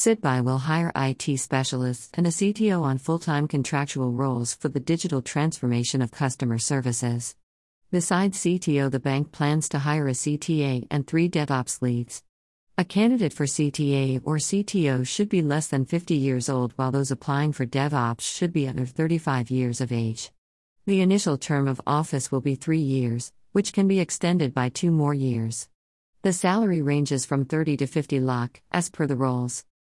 SIDBI will hire IT specialists and a CTO on full time contractual roles for the digital transformation of customer services. Besides CTO, the bank plans to hire a CTA and three DevOps leads. A candidate for CTA or CTO should be less than 50 years old, while those applying for DevOps should be under 35 years of age. The initial term of office will be three years, which can be extended by two more years. The salary ranges from 30 to 50 lakh, as per the roles.